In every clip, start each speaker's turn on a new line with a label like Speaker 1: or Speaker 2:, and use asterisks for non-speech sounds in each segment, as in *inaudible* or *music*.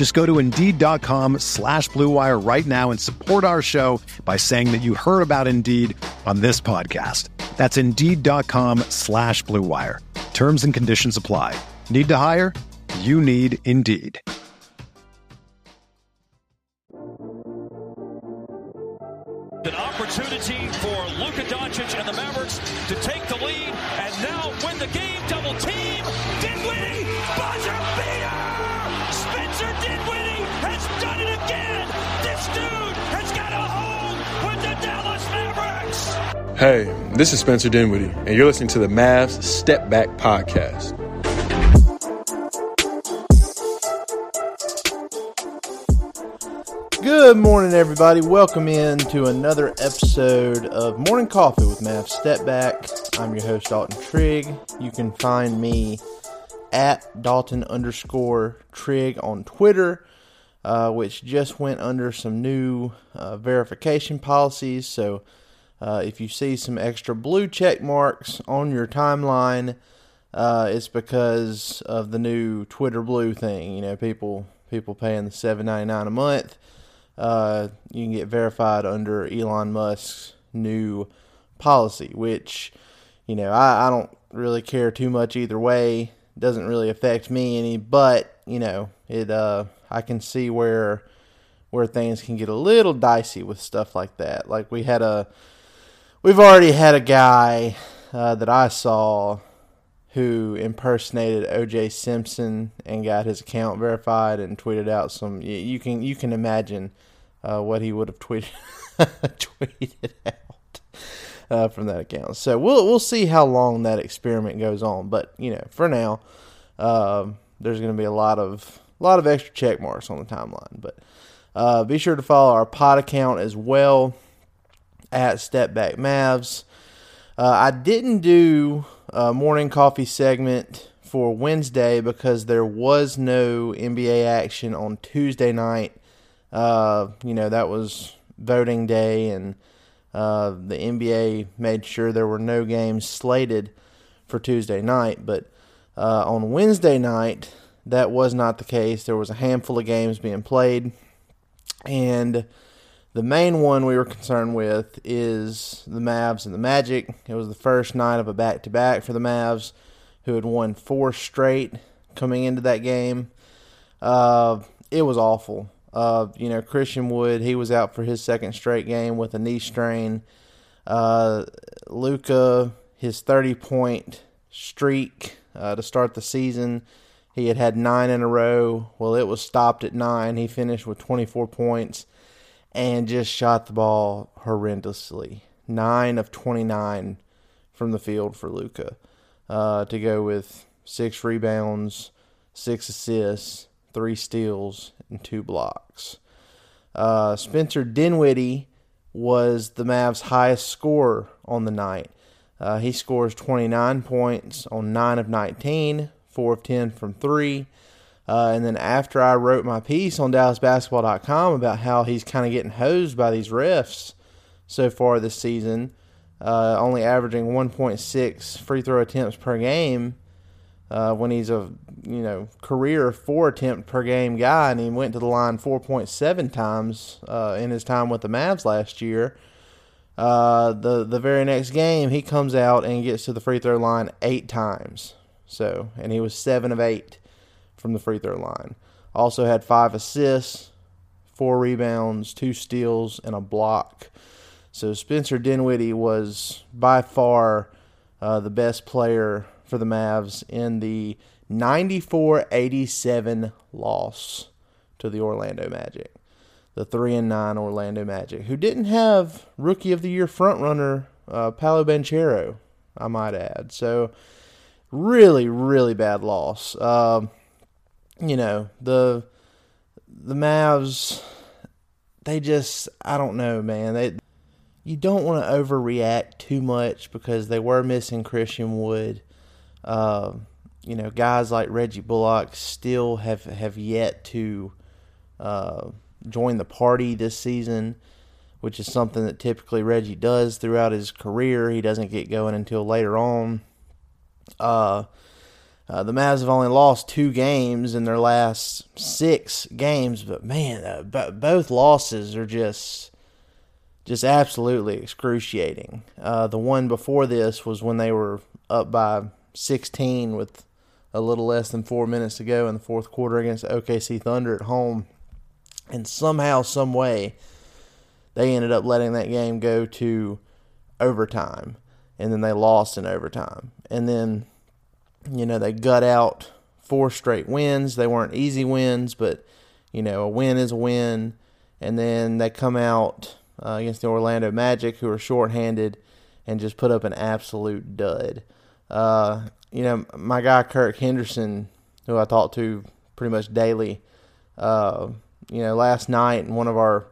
Speaker 1: Just go to Indeed.com slash BlueWire right now and support our show by saying that you heard about Indeed on this podcast. That's Indeed.com slash BlueWire. Terms and conditions apply. Need to hire? You need Indeed.
Speaker 2: An opportunity for Luka Doncic and the Mavericks to take the lead and now win the game.
Speaker 3: Hey, this is Spencer Dinwiddie, and you're listening to the Mavs Step Back Podcast.
Speaker 4: Good morning, everybody. Welcome in to another episode of Morning Coffee with Mav Step Back. I'm your host, Dalton Trigg. You can find me at Dalton underscore Trigg on Twitter, uh, which just went under some new uh, verification policies. So uh, if you see some extra blue check marks on your timeline, uh, it's because of the new Twitter Blue thing. You know, people people paying the seven ninety nine a month uh, you can get verified under Elon Musk's new policy, which, you know, I, I don't really care too much either way. It doesn't really affect me any, but, you know, it, uh, I can see where, where things can get a little dicey with stuff like that. Like we had a, we've already had a guy, uh, that I saw who impersonated O.J. Simpson and got his account verified and tweeted out some. You can you can imagine uh, what he would have tweeted *laughs* tweeted out uh, from that account. So we'll we'll see how long that experiment goes on. But you know, for now, uh, there's going to be a lot of a lot of extra check marks on the timeline. But uh, be sure to follow our pod account as well at Step Back Mavs. Uh, I didn't do a morning coffee segment for Wednesday because there was no NBA action on Tuesday night uh, you know, that was voting day, and uh, the NBA made sure there were no games slated for Tuesday night. But uh, on Wednesday night, that was not the case. There was a handful of games being played, and the main one we were concerned with is the Mavs and the Magic. It was the first night of a back to back for the Mavs, who had won four straight coming into that game. Uh, it was awful. Uh, you know, Christian Wood, he was out for his second straight game with a knee strain. Uh, Luka, his 30 point streak uh, to start the season, he had had nine in a row. Well, it was stopped at nine. He finished with 24 points and just shot the ball horrendously. Nine of 29 from the field for Luka uh, to go with six rebounds, six assists, three steals, and two blocks. Uh, Spencer Dinwiddie was the Mavs' highest scorer on the night. Uh, he scores 29 points on 9 of 19, 4 of 10 from 3. Uh, and then after I wrote my piece on DallasBasketball.com about how he's kind of getting hosed by these refs so far this season, uh, only averaging 1.6 free throw attempts per game, uh, when he's a you know career four attempt per game guy, and he went to the line 4.7 times uh, in his time with the Mavs last year. Uh, the the very next game, he comes out and gets to the free throw line eight times. So, and he was seven of eight from the free throw line. Also had five assists, four rebounds, two steals, and a block. So Spencer Dinwiddie was by far uh, the best player for the Mavs in the 94 87 loss to the Orlando Magic. The 3 and 9 Orlando Magic, who didn't have rookie of the year frontrunner uh, Paolo Banchero, I might add. So, really, really bad loss. Uh, you know, the the Mavs, they just, I don't know, man. They, you don't want to overreact too much because they were missing Christian Wood. Uh, you know, guys like Reggie Bullock still have, have yet to uh, join the party this season, which is something that typically Reggie does throughout his career. He doesn't get going until later on. Uh, uh, the Mavs have only lost two games in their last six games, but man, uh, b- both losses are just just absolutely excruciating. Uh, the one before this was when they were up by 16 with a little less than four minutes to go in the fourth quarter against OKC Thunder at home, and somehow, some way, they ended up letting that game go to overtime, and then they lost in overtime, and then you know, they gut out four straight wins. They weren't easy wins, but, you know, a win is a win. And then they come out uh, against the Orlando Magic, who are shorthanded, and just put up an absolute dud. Uh, you know, my guy Kirk Henderson, who I talk to pretty much daily, uh, you know, last night in one of our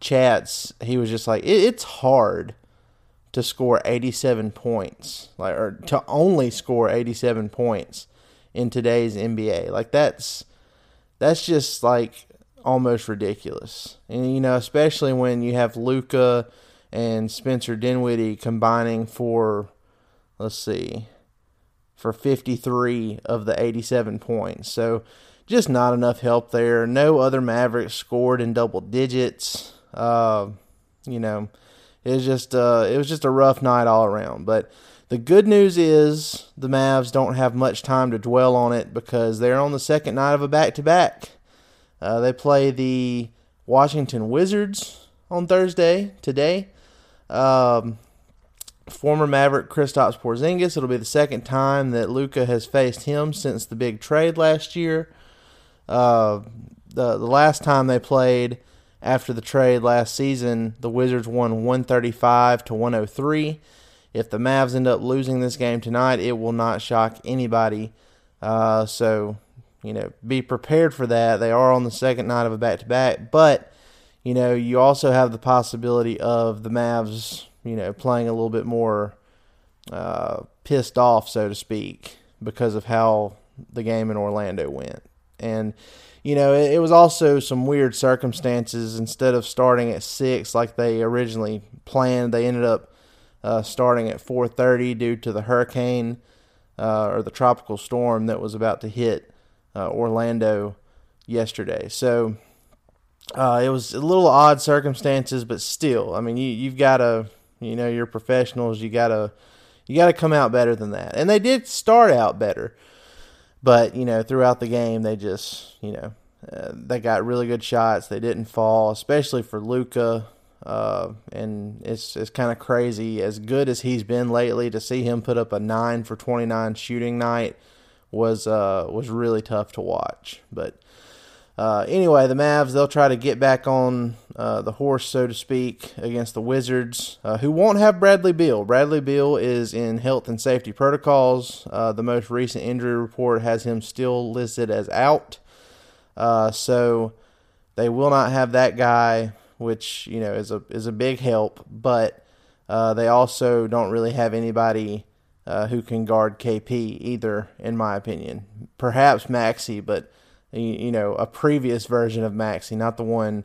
Speaker 4: chats, he was just like, it, it's hard to score 87 points, like or to only score 87 points in today's NBA. Like that's that's just like almost ridiculous. And you know, especially when you have Luka and Spencer Dinwiddie combining for let's see for 53 of the 87 points. So just not enough help there. No other Mavericks scored in double digits. Uh, you know, it was just uh, it was just a rough night all around. But the good news is the Mavs don't have much time to dwell on it because they're on the second night of a back to back. They play the Washington Wizards on Thursday today. Um, former Maverick Kristaps Porzingis. It'll be the second time that Luka has faced him since the big trade last year. Uh, the the last time they played after the trade last season, the Wizards won 135 to 103. If the Mavs end up losing this game tonight, it will not shock anybody. Uh, so, you know, be prepared for that. They are on the second night of a back to back, but, you know, you also have the possibility of the Mavs, you know, playing a little bit more uh, pissed off, so to speak, because of how the game in Orlando went. And, you know, it, it, was also some weird circumstances. Instead of starting at six like they originally planned, they ended up uh, starting at 4:30 due to the hurricane uh, or the tropical storm that was about to hit uh, Orlando yesterday. So uh, it was a little odd circumstances, but still, I mean, you you've got to, you know, you're professionals. You gotta you got to come out better than that. And they did start out better. But you know, throughout the game, they just you know uh, they got really good shots. They didn't fall, especially for Luka. Uh, and it's it's kind of crazy. As good as he's been lately, to see him put up a nine for twenty nine shooting night was uh, was really tough to watch. But uh, anyway, the Mavs they'll try to get back on uh, the horse, so to speak, against the Wizards, uh, who won't have Bradley Beal. Bradley Beal is in health and safety protocols. Uh, the most recent injury report has him still listed as out, uh, so they will not have that guy, which you know is a is a big help. But uh, they also don't really have anybody. who can guard KP either, in my opinion? Perhaps Maxi, but you know, a previous version of Maxi, not the one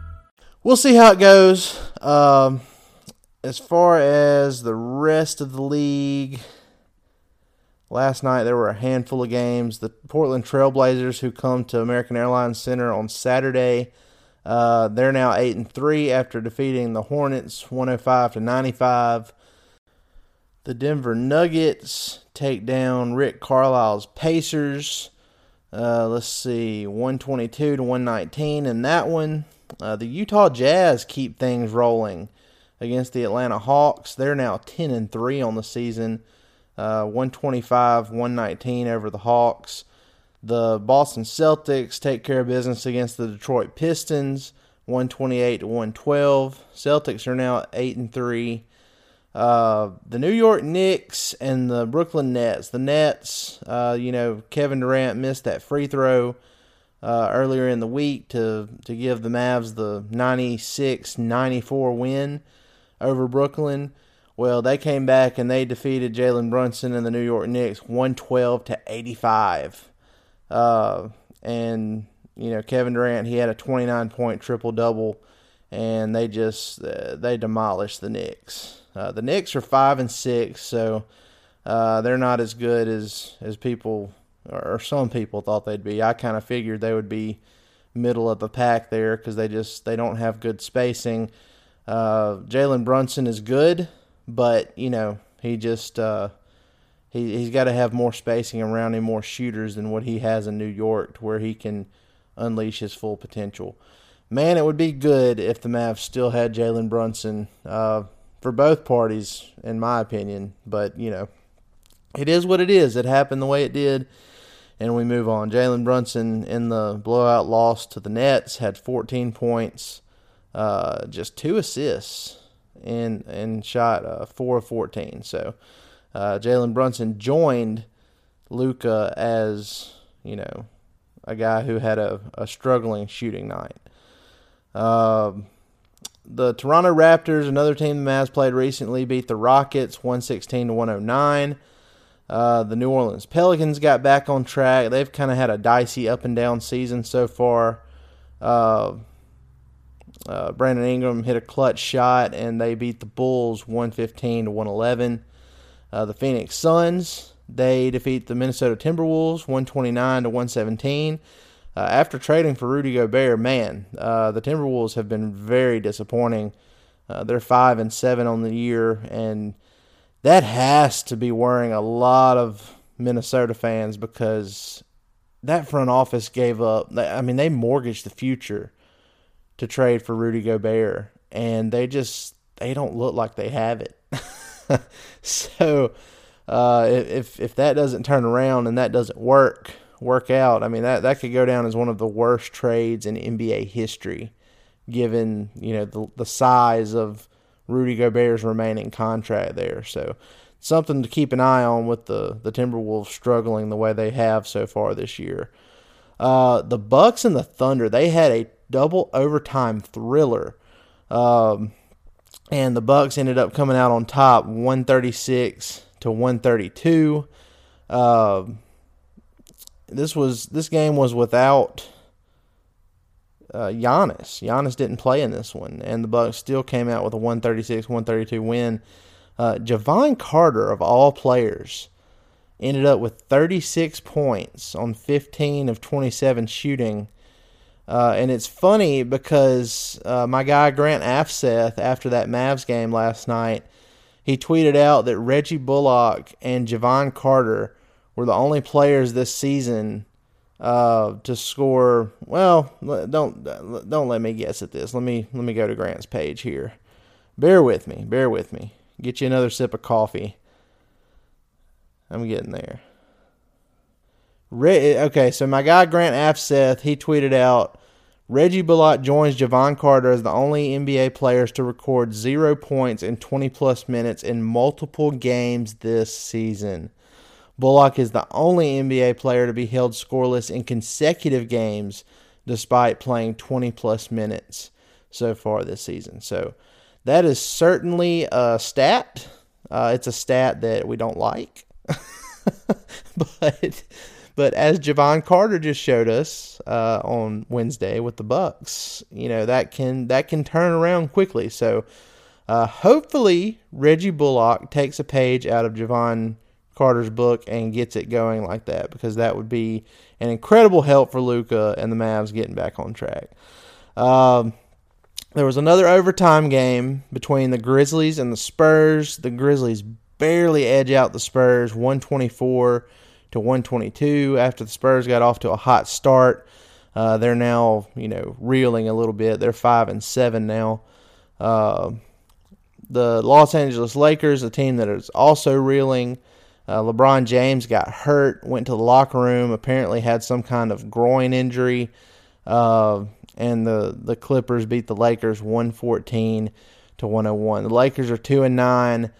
Speaker 4: We'll see how it goes. Um, as far as the rest of the league, last night there were a handful of games. The Portland Trailblazers, who come to American Airlines Center on Saturday, uh, they're now eight and three after defeating the Hornets one hundred five to ninety five. The Denver Nuggets take down Rick Carlisle's Pacers. Uh, let's see, 122 to 119 in that one. Uh, the Utah Jazz keep things rolling against the Atlanta Hawks. They're now 10 and 3 on the season. Uh, 125 119 over the Hawks. The Boston Celtics take care of business against the Detroit Pistons 128 to 112. Celtics are now 8 and 3. Uh, the New York Knicks and the Brooklyn Nets. The Nets, uh, you know, Kevin Durant missed that free throw uh, earlier in the week to, to give the Mavs the 96 94 win over Brooklyn. Well, they came back and they defeated Jalen Brunson and the New York Knicks 112 to 85. Uh, and, you know, Kevin Durant, he had a 29 point triple double, and they just uh, they demolished the Knicks. Uh, the Knicks are five and six, so uh, they're not as good as as people or some people thought they'd be. I kind of figured they would be middle of the pack there because they just they don't have good spacing. Uh, Jalen Brunson is good, but you know he just uh, he he's got to have more spacing around him, more shooters than what he has in New York, to where he can unleash his full potential. Man, it would be good if the Mavs still had Jalen Brunson. Uh, for both parties, in my opinion. But, you know, it is what it is. It happened the way it did, and we move on. Jalen Brunson in the blowout loss to the Nets had 14 points, uh, just two assists, and, and shot uh, 4 of 14. So uh, Jalen Brunson joined Luka as, you know, a guy who had a, a struggling shooting night. Um, the Toronto Raptors, another team the Mavs played recently, beat the Rockets 116 to 109. Uh, the New Orleans Pelicans got back on track. They've kind of had a dicey up and down season so far. Uh, uh, Brandon Ingram hit a clutch shot, and they beat the Bulls 115 to 111. Uh, the Phoenix Suns they defeat the Minnesota Timberwolves 129 to 117. Uh, after trading for Rudy Gobert, man, uh, the Timberwolves have been very disappointing. They're five and seven on the year, and that has to be worrying a lot of Minnesota fans because that front office gave up. I mean, they mortgaged the future to trade for Rudy Gobert, and they just they don't look like they have it. *laughs* so, uh, if if that doesn't turn around and that doesn't work work out, I mean that that could go down as one of the worst trades in NBA history, given you know the the size of Rudy Gobert's remaining contract there. So something to keep an eye on with the the Timberwolves struggling the way they have so far this year. Uh, the Bucks and the Thunder they had a double overtime thriller. Um, and the Bucks ended up coming out on top 136 to 132. Uh, this was this game was without uh, Giannis. Giannis didn't play in this one, and the Bucks still came out with a 136-132 win. Uh, Jevon Carter, of all players, ended up with 36 points on 15 of 27 shooting. Uh, and it's funny because uh, my guy Grant Afseth, after that Mavs game last night, he tweeted out that Reggie Bullock and Jevon Carter were the only players this season uh, to score. Well, don't don't let me guess at this. Let me let me go to Grant's page here. Bear with me. Bear with me. Get you another sip of coffee. I'm getting there. Re- okay, so my guy Grant Afseth, he tweeted out Reggie Bullock joins Jevon Carter as the only NBA players to record zero points in 20 plus minutes in multiple games this season. Bullock is the only NBA player to be held scoreless in consecutive games despite playing 20 plus minutes so far this season. So that is certainly a stat. Uh, it's a stat that we don't like. *laughs* but but as Jevon Carter just showed us uh, on Wednesday with the Bucks, you know that can that can turn around quickly. So uh, hopefully Reggie Bullock takes a page out of Jevon Carter's book and gets it going like that because that would be an incredible help for Luka and the Mavs getting back on track. Um, there was another overtime game between the Grizzlies and the Spurs. The Grizzlies barely edge out the Spurs 124 to 122 after the Spurs got off to a hot start. Uh, they're now, you know, reeling a little bit. They're five and seven now. Uh, the Los Angeles Lakers, a team that is also reeling. Uh, LeBron James got hurt, went to the locker room, apparently had some kind of groin injury, uh, and the the Clippers beat the Lakers 114 to 101. The Lakers are two and nine.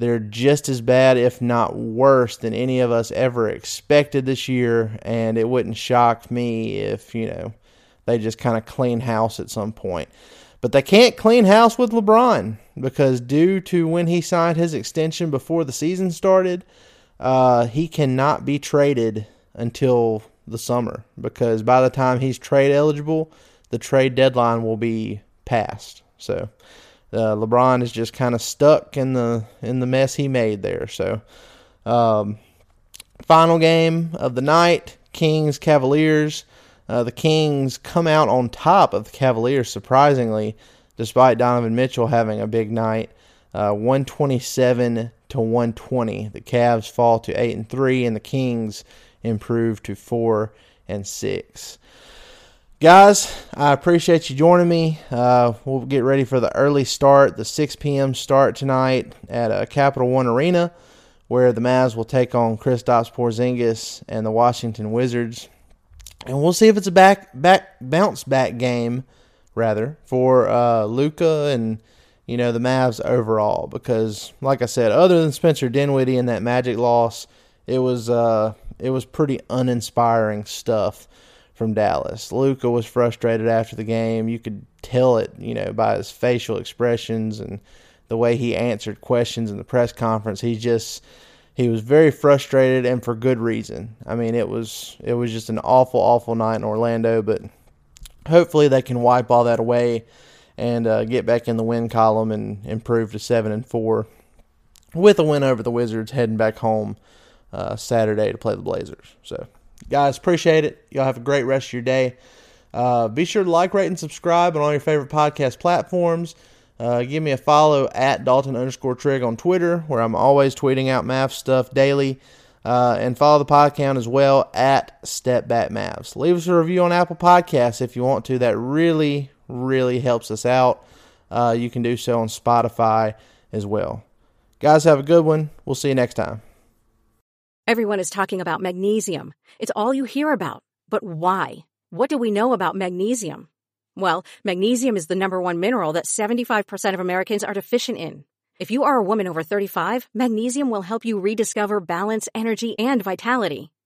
Speaker 4: They're just as bad, if not worse, than any of us ever expected this year, and it wouldn't shock me if, you know, they just kind of clean house at some point. But they can't clean house with LeBron because, due to when he signed his extension before the season started, uh, he cannot be traded until the summer because by the time he's trade eligible, the trade deadline will be passed. So uh, LeBron is just kind of stuck in the in the mess he made there. So, um, final game of the night: Kings Cavaliers. Uh, the Kings come out on top of the Cavaliers surprisingly, despite Donovan Mitchell having a big night. Uh, 127 to 120. The Cavs fall to eight and three, and the Kings improve to four and six. Guys, I appreciate you joining me. Uh, we'll get ready for the early start, the 6 p.m. start tonight at uh, Capital One Arena, where the Mavs will take on Kristaps Porzingis and the Washington Wizards. And we'll see if it's a back, back bounce back game, rather, for uh, Luka and you know the Mavs overall. Because, like I said, other than Spencer Dinwiddie and that Magic loss, it was uh, it was pretty uninspiring stuff from Dallas. Luka was frustrated after the game. You could tell it, you know, by his facial expressions and the way he answered questions in the press conference. He just he was very frustrated and for good reason. I mean, it was it was just an awful awful night in Orlando, but hopefully they can wipe all that away and uh, get back in the win column and improve to 7 and 4 with a win over the Wizards heading back home uh, Saturday to play the Blazers. So Guys, appreciate it. Y'all have a great rest of your day. Uh, be sure to like, rate, and subscribe on all your favorite podcast platforms. Uh, give me a follow at Dalton underscore Trigg on Twitter, where I'm always tweeting out math stuff daily. Uh, and follow the podcast as well at Step Back Mavs. Leave us a review on Apple Podcasts if you want to. That really, really helps us out. Uh, you can do so on Spotify as well. Guys, have a good one. We'll see you next time.
Speaker 5: Everyone is talking about magnesium. It's all you hear about. But why? What do we know about magnesium? Well, magnesium is the number one mineral that 75% of Americans are deficient in. If you are a woman over 35, magnesium will help you rediscover balance, energy, and vitality.